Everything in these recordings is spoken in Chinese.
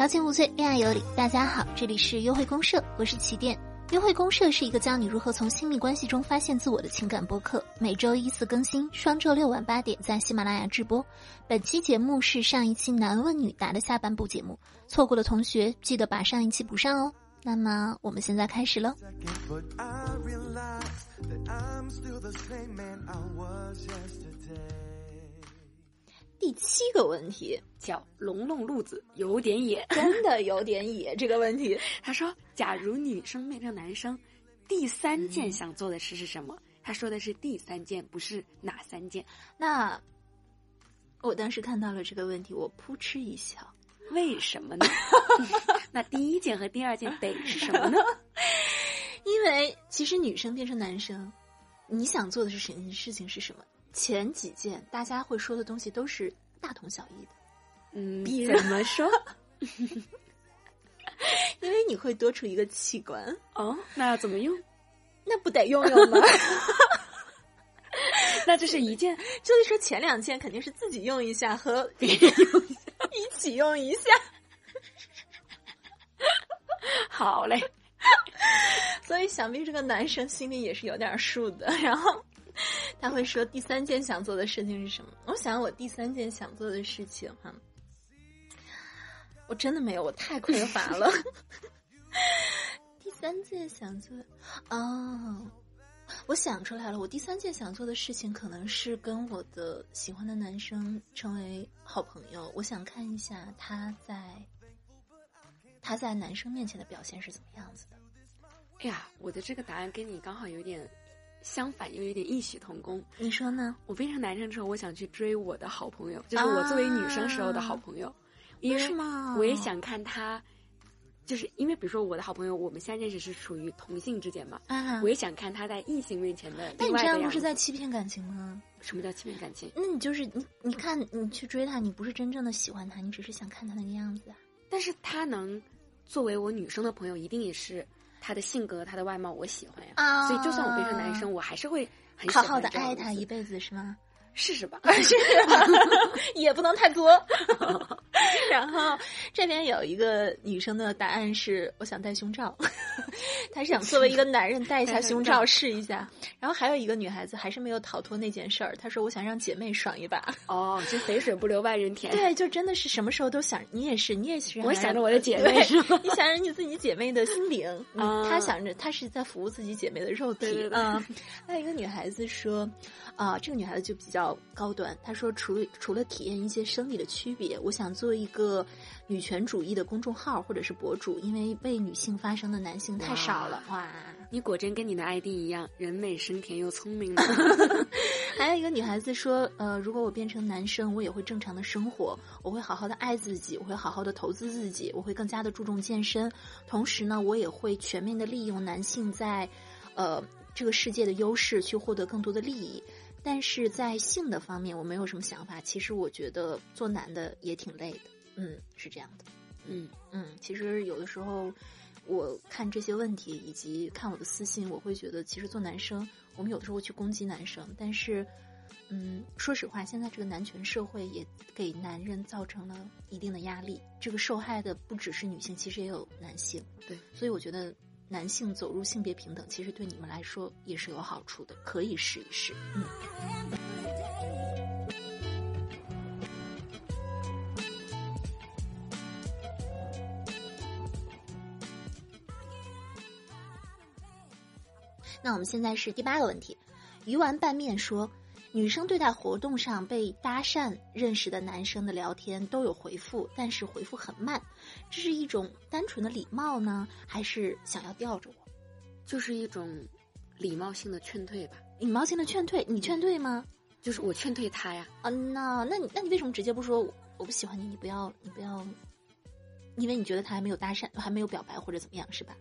调情无罪，恋爱有理。大家好，这里是优惠公社，我是起点。优惠公社是一个教你如何从亲密关系中发现自我的情感播客，每周一次更新，双周六晚八点在喜马拉雅直播。本期节目是上一期男问女答的下半部节目，错过的同学记得把上一期补上哦。那么我们现在开始喽。第七个问题叫“龙龙路子有点野”，真的有点野。这个问题，他说：“假如女生变成男生，第三件想做的事是什么？”他说的是第三件，不是哪三件。那我当时看到了这个问题，我扑哧一笑。为什么呢？那第一件和第二件得是什么呢？因为其实女生变成男生，你想做的是什么事情是什么？前几件大家会说的东西都是大同小异的，嗯，怎么说？因为你会多出一个器官哦，那要怎么用？那不得用用吗？那这是一件，就是说前两件肯定是自己用一下和别人用一下，一起用一下。好嘞，所以想必这个男生心里也是有点数的，然后。他会说第三件想做的事情是什么？我想我第三件想做的事情哈，我真的没有，我太匮乏了。第三件想做哦，我想出来了，我第三件想做的事情可能是跟我的喜欢的男生成为好朋友。我想看一下他在他在男生面前的表现是怎么样子的。哎呀，我的这个答案跟你刚好有点。相反又有点异曲同工，你说呢？我变成男生之后，我想去追我的好朋友，就是我作为女生时候的好朋友，因为我也想看他，就是因为比如说我的好朋友，我们现在认识是属于同性之间嘛，我也想看他在异性面前的。那你这样不是在欺骗感情吗？什么叫欺骗感情？那你就是你，你看你去追他，你不是真正的喜欢他，你只是想看他那个样子啊。但是他能作为我女生的朋友，一定也是。他的性格，他的外貌，我喜欢呀，所以就算我变成男生，我还是会很好好的爱他一辈子，是吗？试试吧，试试吧，也不能太多。然后这边有一个女生的答案是，我想戴胸罩，她想作为一个男人戴一下胸罩试一下。然后还有一个女孩子还是没有逃脱那件事儿，她说我想让姐妹爽一把。哦，就肥水不流外人田。对，就真的是什么时候都想，你也是，你也是，我想着我的姐妹是吗？你想着你自己姐妹的心灵，她想着她是在服务自己姐妹的肉体。嗯，还有一个女孩子说，啊，这个女孩子就比较。高端，她说除了除了体验一些生理的区别，我想做一个女权主义的公众号或者是博主，因为为女性发声的男性太少了。哇，你果真跟你的 ID 一样，人美声甜又聪明。还有一个女孩子说，呃，如果我变成男生，我也会正常的生活，我会好好的爱自己，我会好好的投资自己，我会更加的注重健身，同时呢，我也会全面的利用男性在，呃，这个世界的优势去获得更多的利益。但是在性的方面，我没有什么想法。其实我觉得做男的也挺累的，嗯，是这样的，嗯嗯。其实有的时候，我看这些问题以及看我的私信，我会觉得，其实做男生，我们有的时候去攻击男生，但是，嗯，说实话，现在这个男权社会也给男人造成了一定的压力。这个受害的不只是女性，其实也有男性。对，所以我觉得。男性走入性别平等，其实对你们来说也是有好处的，可以试一试。嗯。那我们现在是第八个问题，鱼丸拌面说。女生对待活动上被搭讪认识的男生的聊天都有回复，但是回复很慢，这是一种单纯的礼貌呢，还是想要吊着我？就是一种礼貌性的劝退吧。礼貌性的劝退，你劝退吗？就是我劝退他呀。嗯那那你那你为什么直接不说我不喜欢你？你不要你不要，因为你觉得他还没有搭讪，还没有表白或者怎么样，是吧？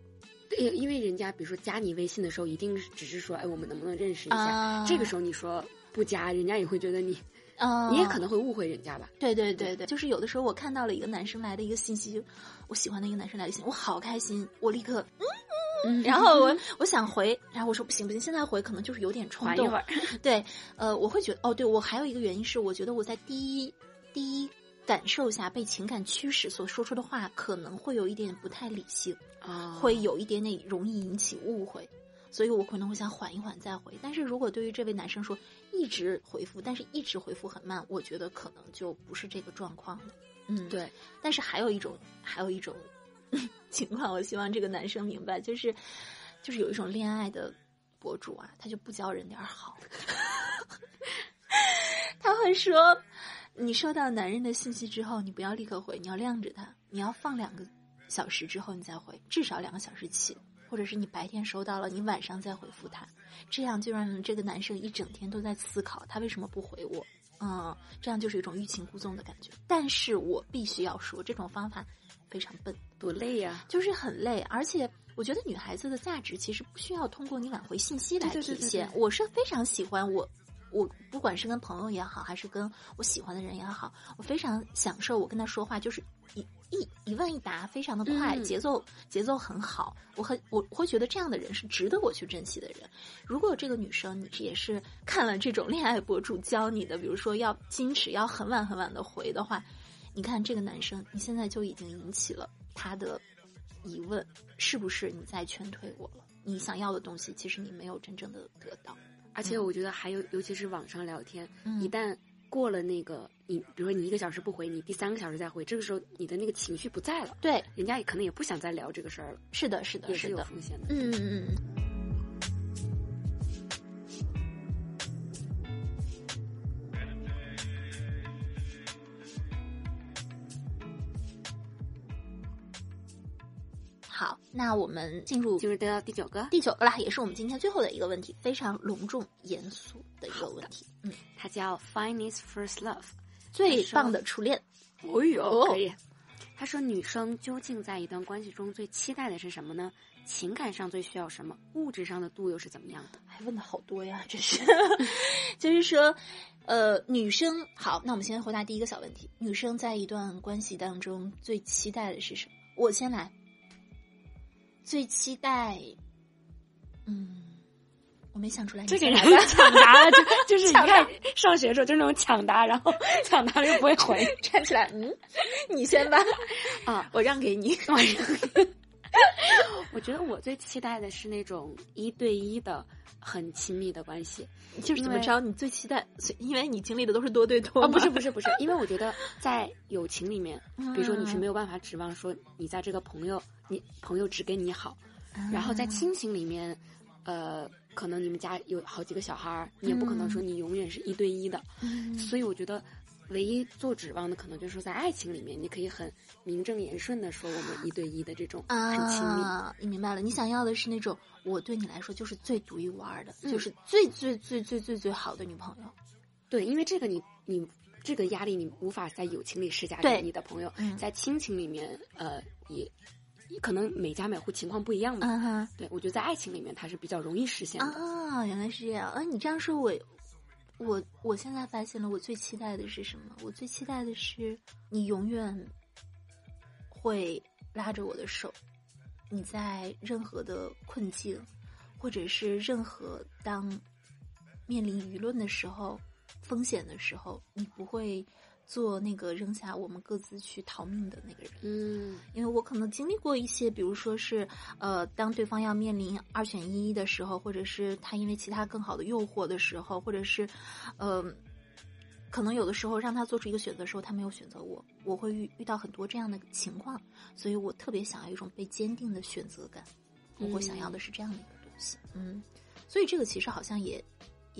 对，因为人家比如说加你微信的时候，一定只是说，哎，我们能不能认识一下？这个时候你说。不加，人家也会觉得你，啊，你也可能会误会人家吧？对对对对，就是有的时候我看到了一个男生来的一个信息，我喜欢的一个男生来的信息，我好开心，我立刻嗯嗯，然后我我想回，然后我说不行不行，现在回可能就是有点冲动。一会儿，对，呃，我会觉得哦，对我还有一个原因是，我觉得我在第一第一感受下被情感驱使所说出的话，可能会有一点不太理性啊，会有一点点容易引起误会，所以我可能会想缓一缓再回。但是如果对于这位男生说一直回复，但是一直回复很慢，我觉得可能就不是这个状况了。嗯，对。但是还有一种，还有一种 情况，我希望这个男生明白，就是就是有一种恋爱的博主啊，他就不教人点好，他会说。你收到男人的信息之后，你不要立刻回，你要晾着他，你要放两个小时之后你再回，至少两个小时起，或者是你白天收到了，你晚上再回复他，这样就让这个男生一整天都在思考他为什么不回我，嗯，这样就是一种欲擒故纵的感觉。但是我必须要说，这种方法非常笨，多累呀，就是很累，而且我觉得女孩子的价值其实不需要通过你挽回信息来体现，我是非常喜欢我。我不管是跟朋友也好，还是跟我喜欢的人也好，我非常享受我跟他说话，就是一一一问一答，非常的快，节奏节奏很好。我很我会觉得这样的人是值得我去珍惜的人。如果这个女生你也是看了这种恋爱博主教你的，比如说要矜持，要很晚很晚的回的话，你看这个男生，你现在就已经引起了他的疑问，是不是你在劝退我了？你想要的东西，其实你没有真正的得到。而且我觉得还有，尤其是网上聊天，一旦过了那个你，比如说你一个小时不回，你第三个小时再回，这个时候你的那个情绪不在了，对，人家也可能也不想再聊这个事儿了。是的，是的，也是有风险的。嗯嗯嗯。好，那我们进入进入到第九个，第九个啦，也是我们今天最后的一个问题，非常隆重严肃的一个问题。嗯，它叫 “Finest First Love”，最棒的初恋。哦哟，可以。他说：“女生究竟在一段关系中最期待的是什么呢？情感上最需要什么？物质上的度又是怎么样的？”还问的好多呀，这是。就是说，呃，女生好，那我们先回答第一个小问题：女生在一段关系当中最期待的是什么？我先来。最期待，嗯，我没想出来。这个人 抢答了，就 就是你看上学的时候就是那种抢答，然后 抢答了又不会回，站起来，嗯，你先吧，啊，我让给你。我 觉得我最期待的是那种一对一的很亲密的关系，就是怎么着？你最期待，因为你经历的都是多对多。啊，不是不是不是，因为我觉得在友情里面，比如说你是没有办法指望说你在这个朋友，你朋友只给你好，然后在亲情里面，呃，可能你们家有好几个小孩儿，你也不可能说你永远是一对一的，所以我觉得。唯一做指望的，可能就是说，在爱情里面，你可以很名正言顺的说我们一对一的这种很亲密。你明白了，你想要的是那种我对你来说就是最独一无二的，就是最最最最最最好的女朋友。对，因为这个你你这个压力你无法在友情里施加给你的朋友，在亲情里面，呃，也可能每家每户情况不一样嘛。嗯哼，对我觉得在爱情里面它是比较容易实现的。啊，原来是这样。啊，你这样说我。我我现在发现了，我最期待的是什么？我最期待的是你永远会拉着我的手，你在任何的困境，或者是任何当面临舆论的时候、风险的时候，你不会。做那个扔下我们各自去逃命的那个人，嗯，因为我可能经历过一些，比如说是，呃，当对方要面临二选一的时候，或者是他因为其他更好的诱惑的时候，或者是，呃，可能有的时候让他做出一个选择的时候，他没有选择我，我会遇遇到很多这样的情况，所以我特别想要一种被坚定的选择感，我想要的是这样的一个东西，嗯，所以这个其实好像也。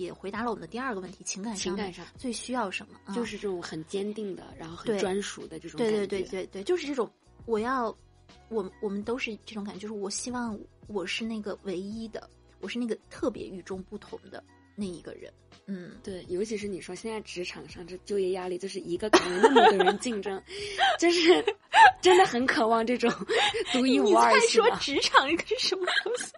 也回答了我们的第二个问题，情感情感上最需要什么？就是这种很坚定的，然后很专属的这种。对对对对对，就是这种。我要，我我们都是这种感觉，就是我希望我是那个唯一的，我是那个特别与众不同的那一个人。嗯，对，尤其是你说现在职场上这就业压力，就是一个岗位那么多人竞争，就是真的很渴望这种独一无二。你说职场一个是什么东西？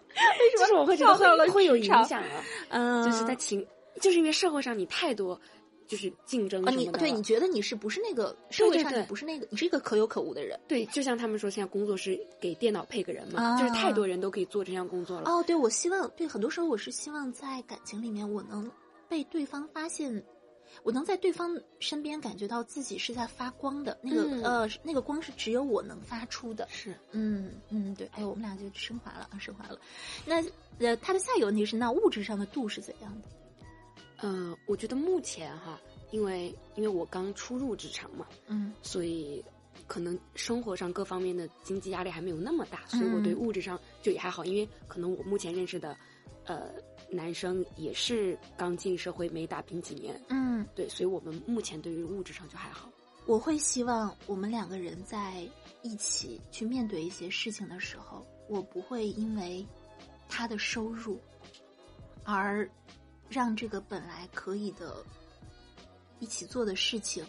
为什么我会觉得会会有影响啊？嗯，就是在情，就是因为社会上你太多就是竞争什么的。对，你觉得你是不是那个社会上你不是那个，你是一个可有可无的人？对，就像他们说，现在工作是给电脑配个人嘛，就是太多人都可以做这项工作了。哦，对，我希望对很多时候我是希望在感情里面我能被对方发现，我能在对方身边感觉到自己是在发光的，那个呃，那个光是只有我能发出的。是，嗯嗯，对。哎，我们俩就升华了，升华了。那呃，他的下一个问题是，那物质上的度是怎样的？嗯，我觉得目前哈，因为因为我刚初入职场嘛，嗯，所以可能生活上各方面的经济压力还没有那么大，所以我对物质上就也还好。因为可能我目前认识的，呃。男生也是刚进社会没打拼几年，嗯，对，所以我们目前对于物质上就还好。我会希望我们两个人在一起去面对一些事情的时候，我不会因为他的收入而让这个本来可以的一起做的事情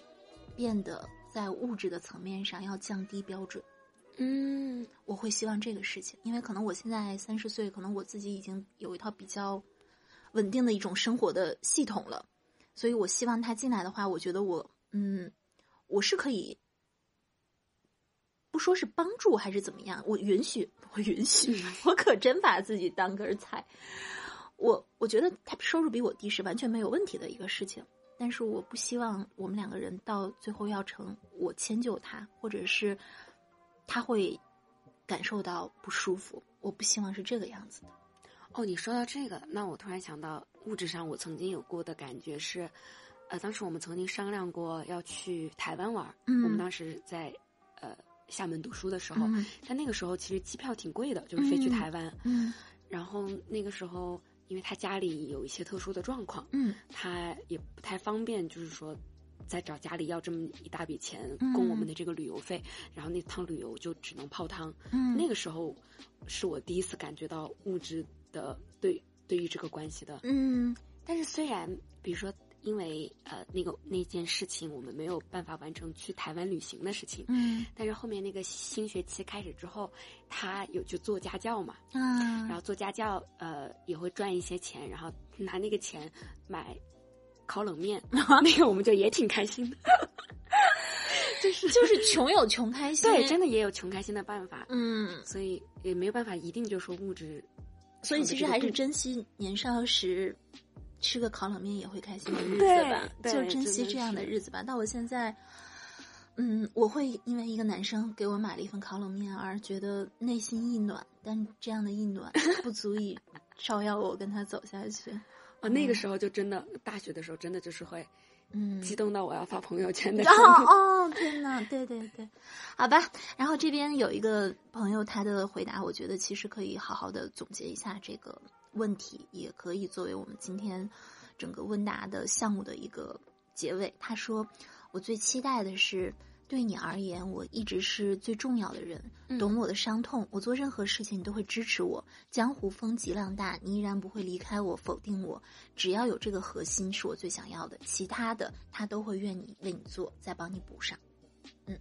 变得在物质的层面上要降低标准。嗯，我会希望这个事情，因为可能我现在三十岁，可能我自己已经有一套比较。稳定的一种生活的系统了，所以我希望他进来的话，我觉得我嗯，我是可以不说是帮助还是怎么样，我允许，我允许，我可真把自己当根菜。我我觉得他收入比我低是完全没有问题的一个事情，但是我不希望我们两个人到最后要成我迁就他，或者是他会感受到不舒服，我不希望是这个样子的。哦，你说到这个，那我突然想到，物质上我曾经有过的感觉是，呃，当时我们曾经商量过要去台湾玩。嗯。我们当时在呃厦门读书的时候，但那个时候其实机票挺贵的，就是飞去台湾。嗯。然后那个时候，因为他家里有一些特殊的状况，嗯，他也不太方便，就是说再找家里要这么一大笔钱供我们的这个旅游费，然后那趟旅游就只能泡汤。嗯。那个时候是我第一次感觉到物质。的对对于这个关系的，嗯，但是虽然比如说因为呃那个那件事情我们没有办法完成去台湾旅行的事情，嗯，但是后面那个新学期开始之后，他有就做家教嘛，嗯，然后做家教呃也会赚一些钱，然后拿那个钱买烤冷面，那个我们就也挺开心的，就是 就是穷有穷开心，对，真的也有穷开心的办法，嗯，所以也没有办法一定就说物质。所以其实还是珍惜年少时吃个烤冷面也会开心的日子吧，就珍惜这样的日子吧。到我现在，嗯，我会因为一个男生给我买了一份烤冷面而觉得内心一暖，但这样的一暖 不足以照耀我跟他走下去。啊，那个时候就真的大学的时候真的就是会。嗯，激动到我要发朋友圈的哦哦，天呐，对对对，好吧。然后这边有一个朋友，他的回答，我觉得其实可以好好的总结一下这个问题，也可以作为我们今天整个问答的项目的一个结尾。他说：“我最期待的是。”对你而言，我一直是最重要的人，懂我的伤痛。我做任何事情，你都会支持我。江湖风急浪大，你依然不会离开我，否定我。只要有这个核心，是我最想要的。其他的，他都会愿意为你做，再帮你补上。嗯，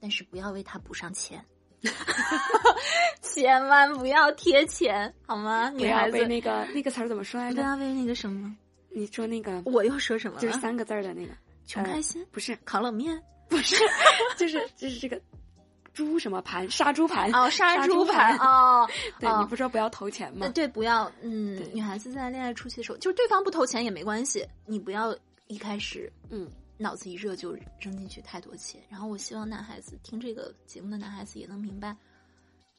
但是不要为他补上钱，千万不要贴钱，好吗？女孩子那个那个词儿怎么说来着？不要为那个什么？你说那个？我又说什么？就是三个字儿的那个。穷开心不是烤冷面，不是，就是就是这个猪什么盘杀猪盘哦，杀猪盘哦，对你不说不要投钱吗？对，不要嗯，女孩子在恋爱初期的时候，就是对方不投钱也没关系，你不要一开始嗯脑子一热就扔进去太多钱。然后我希望男孩子听这个节目的男孩子也能明白，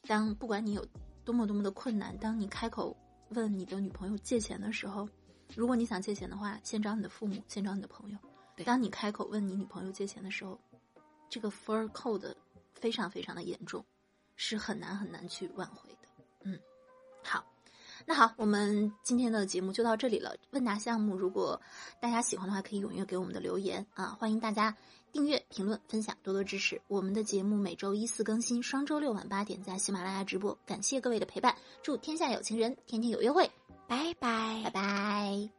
当不管你有多么多么的困难，当你开口问你的女朋友借钱的时候，如果你想借钱的话，先找你的父母，先找你的朋友。当你开口问你女朋友借钱的时候，这个分儿扣的非常非常的严重，是很难很难去挽回的。嗯，好，那好，我们今天的节目就到这里了。问答项目，如果大家喜欢的话，可以踊跃给我们的留言啊！欢迎大家订阅、评论、分享，多多支持我们的节目。每周一四更新，双周六晚八点在喜马拉雅直播。感谢各位的陪伴，祝天下有情人天天有约会，拜拜，拜拜。